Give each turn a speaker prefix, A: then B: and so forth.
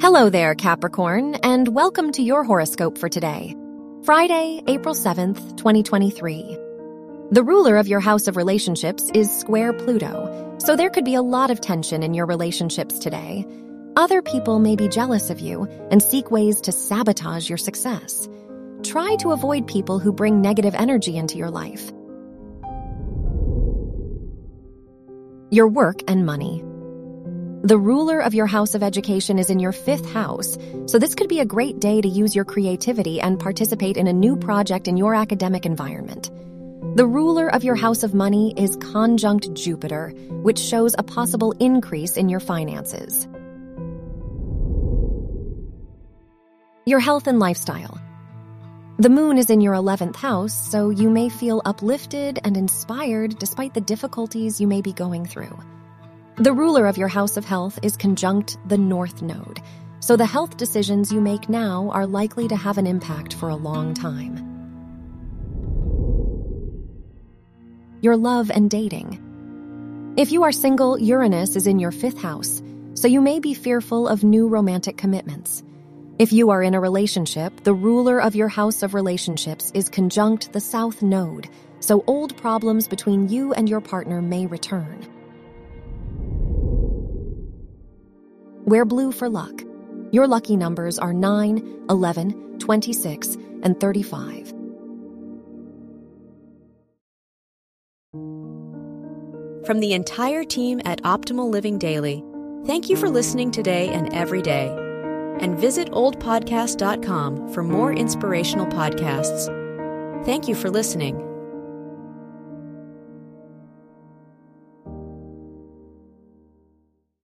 A: Hello there, Capricorn, and welcome to your horoscope for today, Friday, April 7th, 2023. The ruler of your house of relationships is square Pluto, so there could be a lot of tension in your relationships today. Other people may be jealous of you and seek ways to sabotage your success. Try to avoid people who bring negative energy into your life. Your work and money. The ruler of your house of education is in your fifth house, so this could be a great day to use your creativity and participate in a new project in your academic environment. The ruler of your house of money is conjunct Jupiter, which shows a possible increase in your finances. Your health and lifestyle. The moon is in your 11th house, so you may feel uplifted and inspired despite the difficulties you may be going through. The ruler of your house of health is conjunct the North Node, so the health decisions you make now are likely to have an impact for a long time. Your love and dating. If you are single, Uranus is in your fifth house, so you may be fearful of new romantic commitments. If you are in a relationship, the ruler of your house of relationships is conjunct the South Node, so old problems between you and your partner may return. Wear blue for luck. Your lucky numbers are 9, 11, 26, and 35.
B: From the entire team at Optimal Living Daily, thank you for listening today and every day. And visit oldpodcast.com for more inspirational podcasts. Thank you for listening.